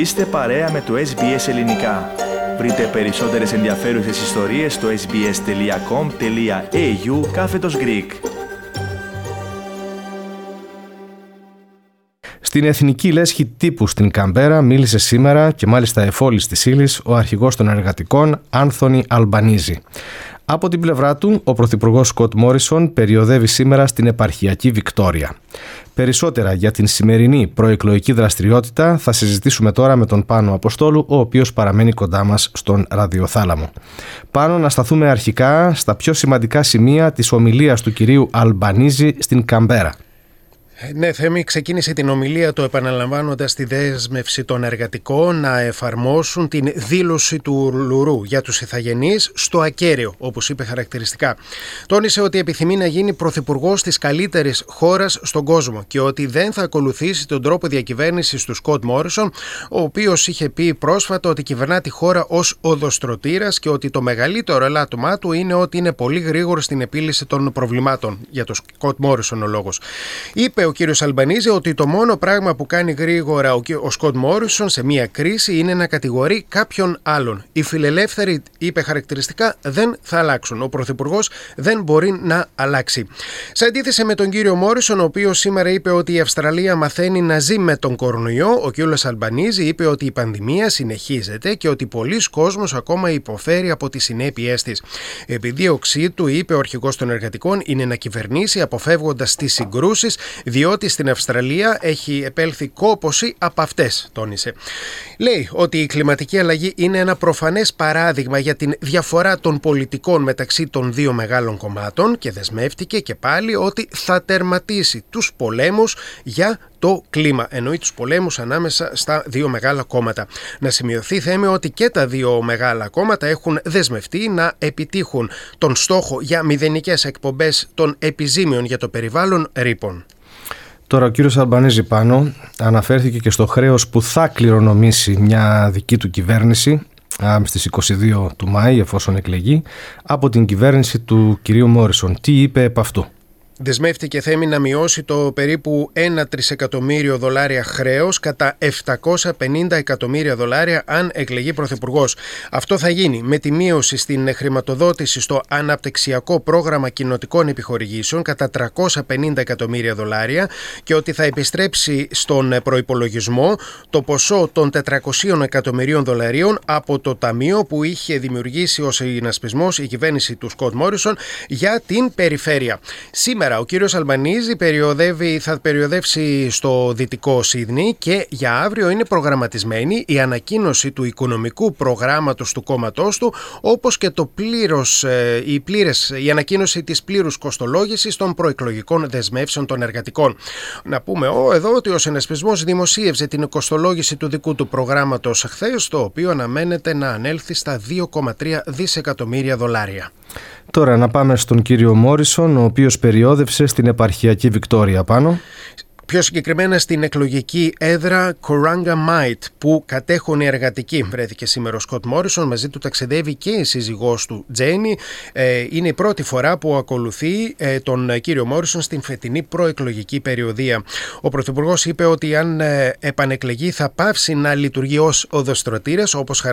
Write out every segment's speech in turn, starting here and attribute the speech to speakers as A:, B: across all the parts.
A: Είστε παρέα με το SBS Ελληνικά. Βρείτε περισσότερες ενδιαφέρουσες ιστορίες στο sbs.com.au κάθετος Greek.
B: Στην Εθνική Λέσχη Τύπου στην Καμπέρα μίλησε σήμερα και μάλιστα εφόλης της ύλης ο αρχηγός των εργατικών Άνθονι Αλμπανίζη. Από την πλευρά του, ο Πρωθυπουργός Σκοτ Μόρισον περιοδεύει σήμερα στην επαρχιακή Βικτόρια. Περισσότερα για την σημερινή προεκλογική δραστηριότητα θα συζητήσουμε τώρα με τον Πάνο Αποστόλου, ο οποίος παραμένει κοντά μας στον ραδιοθάλαμο. Πάνω να σταθούμε αρχικά στα πιο σημαντικά σημεία της ομιλίας του κυρίου Αλμπανίζη στην Καμπέρα.
C: Ναι, Θέμη, ξεκίνησε την ομιλία του επαναλαμβάνοντας τη δέσμευση των εργατικών να εφαρμόσουν την δήλωση του Λουρού για τους ηθαγενεί στο ακέραιο, όπως είπε χαρακτηριστικά. Τόνισε ότι επιθυμεί να γίνει πρωθυπουργός της καλύτερης χώρας στον κόσμο και ότι δεν θα ακολουθήσει τον τρόπο διακυβέρνησης του Σκοτ Μόρισον, ο οποίος είχε πει πρόσφατα ότι κυβερνά τη χώρα ως οδοστρωτήρας και ότι το μεγαλύτερο ελάττωμά του είναι ότι είναι πολύ γρήγορο στην επίλυση των προβλημάτων. Για τον Σκοτ Μόρισον ο λόγος. Είπε ο κύριος Αλμπανίζη ότι το μόνο πράγμα που κάνει γρήγορα ο Σκοτ Μόρισον σε μια κρίση είναι να κατηγορεί κάποιον άλλον. Οι φιλελεύθεροι, είπε χαρακτηριστικά, δεν θα αλλάξουν. Ο Πρωθυπουργός δεν μπορεί να αλλάξει. Σε αντίθεση με τον κύριο Μόρισον, ο οποίος σήμερα είπε ότι η Αυστραλία μαθαίνει να ζει με τον κορονοϊό, ο κύριος Αλμπανίζη είπε ότι η πανδημία συνεχίζεται και ότι πολλοί κόσμοι ακόμα υποφέρει από τις συνέπειές της. Επιδίωξή του, είπε ο αρχηγός των εργατικών, είναι να κυβερνήσει αποφεύγοντας τις συγκρούσεις, διότι στην Αυστραλία έχει επέλθει κόποση από αυτές, τόνισε. Λέει ότι η κλιματική αλλαγή είναι ένα προφανές παράδειγμα για την διαφορά των πολιτικών μεταξύ των δύο μεγάλων κομμάτων και δεσμεύτηκε και πάλι ότι θα τερματίσει τους πολέμους για το κλίμα. Εννοεί τους πολέμους ανάμεσα στα δύο μεγάλα κόμματα. Να σημειωθεί θέμε ότι και τα δύο μεγάλα κόμματα έχουν δεσμευτεί να επιτύχουν τον στόχο για μηδενικές εκπομπές των επιζήμιων για το περιβάλλον ρήπων.
B: Τώρα ο κύριος Αλμπανίζη πάνω αναφέρθηκε και στο χρέος που θα κληρονομήσει μια δική του κυβέρνηση στις 22 του Μάη εφόσον εκλεγεί από την κυβέρνηση του κυρίου Μόρισον. Τι είπε επ' αυτού.
C: Δεσμεύτηκε θέμη να μειώσει το περίπου 1 τρισεκατομμύριο δολάρια χρέος κατά 750 εκατομμύρια δολάρια αν εκλεγεί πρωθυπουργός. Αυτό θα γίνει με τη μείωση στην χρηματοδότηση στο αναπτυξιακό πρόγραμμα κοινοτικών επιχορηγήσεων κατά 350 εκατομμύρια δολάρια και ότι θα επιστρέψει στον προϋπολογισμό το ποσό των 400 εκατομμυρίων δολαρίων από το ταμείο που είχε δημιουργήσει ως συνασπισμός η κυβέρνηση του Σκοτ Μόρισον για την περιφέρεια. Σήμερα ο κύριος Αλμπανίζη περιοδεύει, θα περιοδεύσει στο δυτικό Σίδνη και για αύριο είναι προγραμματισμένη η ανακοίνωση του οικονομικού προγράμματος του κόμματός του όπως και το πλήρως, ε, η, πλήρες, η ανακοίνωση της πλήρους κοστολόγησης των προεκλογικών δεσμεύσεων των εργατικών. Να πούμε ο, εδώ ότι ο συνασπισμός δημοσίευσε την κοστολόγηση του δικού του προγράμματος χθες, το οποίο αναμένεται να ανέλθει στα 2,3 δισεκατομμύρια δολάρια.
B: Τώρα να πάμε στον κύριο Μόρισον, ο οποίος περιόδευσε στην επαρχιακή Βικτόρια πάνω.
C: Πιο συγκεκριμένα στην εκλογική έδρα Κοράγκα Μάιτ που κατέχουν οι εργατικοί. Βρέθηκε σήμερα ο Σκοτ Μόρισον, μαζί του ταξιδεύει και η σύζυγός του Τζένι. Ε, είναι η πρώτη φορά που ακολουθεί ε, τον κύριο Μόρισον στην φετινή προεκλογική περιοδία. Ο Πρωθυπουργός είπε ότι αν ε, επανεκλεγεί θα πάυσει να λειτουργεί ως οδοστρωτήρας, όπως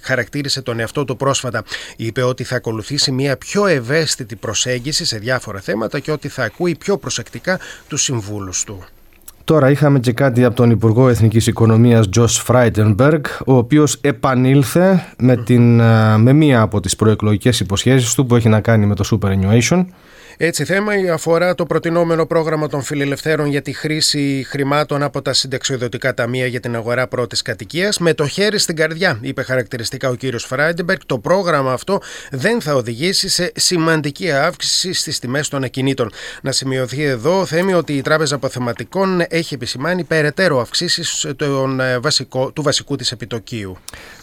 C: χαρακτήρισε τον εαυτό του πρόσφατα. Είπε ότι θα ακολουθήσει μια πιο ευαίσθητη προσέγγιση σε διάφορα θέματα και ότι θα ακούει πιο προσεκτικά τους συμβούλους του.
B: Τώρα είχαμε και κάτι από τον Υπουργό Εθνικής Οικονομίας Τζος Φράιντενμπεργκ ο οποίος επανήλθε με, την, με μία από τις προεκλογικές υποσχέσεις του που έχει να κάνει με το Superannuation
C: έτσι, θέμα αφορά το προτεινόμενο πρόγραμμα των φιλελευθέρων για τη χρήση χρημάτων από τα συνταξιοδοτικά ταμεία για την αγορά πρώτης κατοικίας. Με το χέρι στην καρδιά, είπε χαρακτηριστικά ο κύριος Φράιντενμπεργκ, το πρόγραμμα αυτό δεν θα οδηγήσει σε σημαντική αύξηση στις τιμές των ακινήτων. Να σημειωθεί εδώ, Θέμη, ότι η Τράπεζα Αποθεματικών έχει επισημάνει περαιτέρω αυξήσεις ε, του βασικού της επιτοκίου.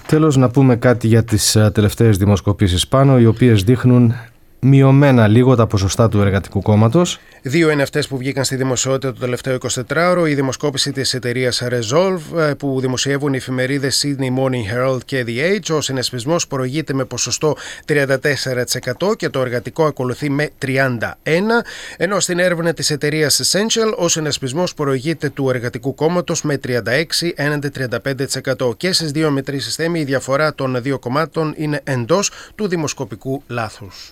B: Τέλος να πούμε κάτι για τις ε, τελευταίες δημοσκοπήσεις πάνω, οι οποίες δείχνουν μειωμένα λίγο τα ποσοστά του εργατικού κόμματος.
C: Δύο είναι αυτές που βγήκαν στη δημοσιότητα το τελευταίο 24ωρο. Η δημοσκόπηση της εταιρείας Resolve, ε, που δημοσιεύουν οι εφημερίδες Sydney Morning Herald και The Age. Ο συνασπισμό προηγείται με ποσοστό 34% και το εργατικό ακολουθεί με 31%. Ενώ στην έρευνα της εταιρείας Essential, ο συνασπισμό προηγείται του εργατικού κόμματος με 36% έναντι 35%. Και στις δύο μετρήσεις θέμη, η διαφορά των δύο κομμάτων είναι εντός του δημοσκοπικού λάθους.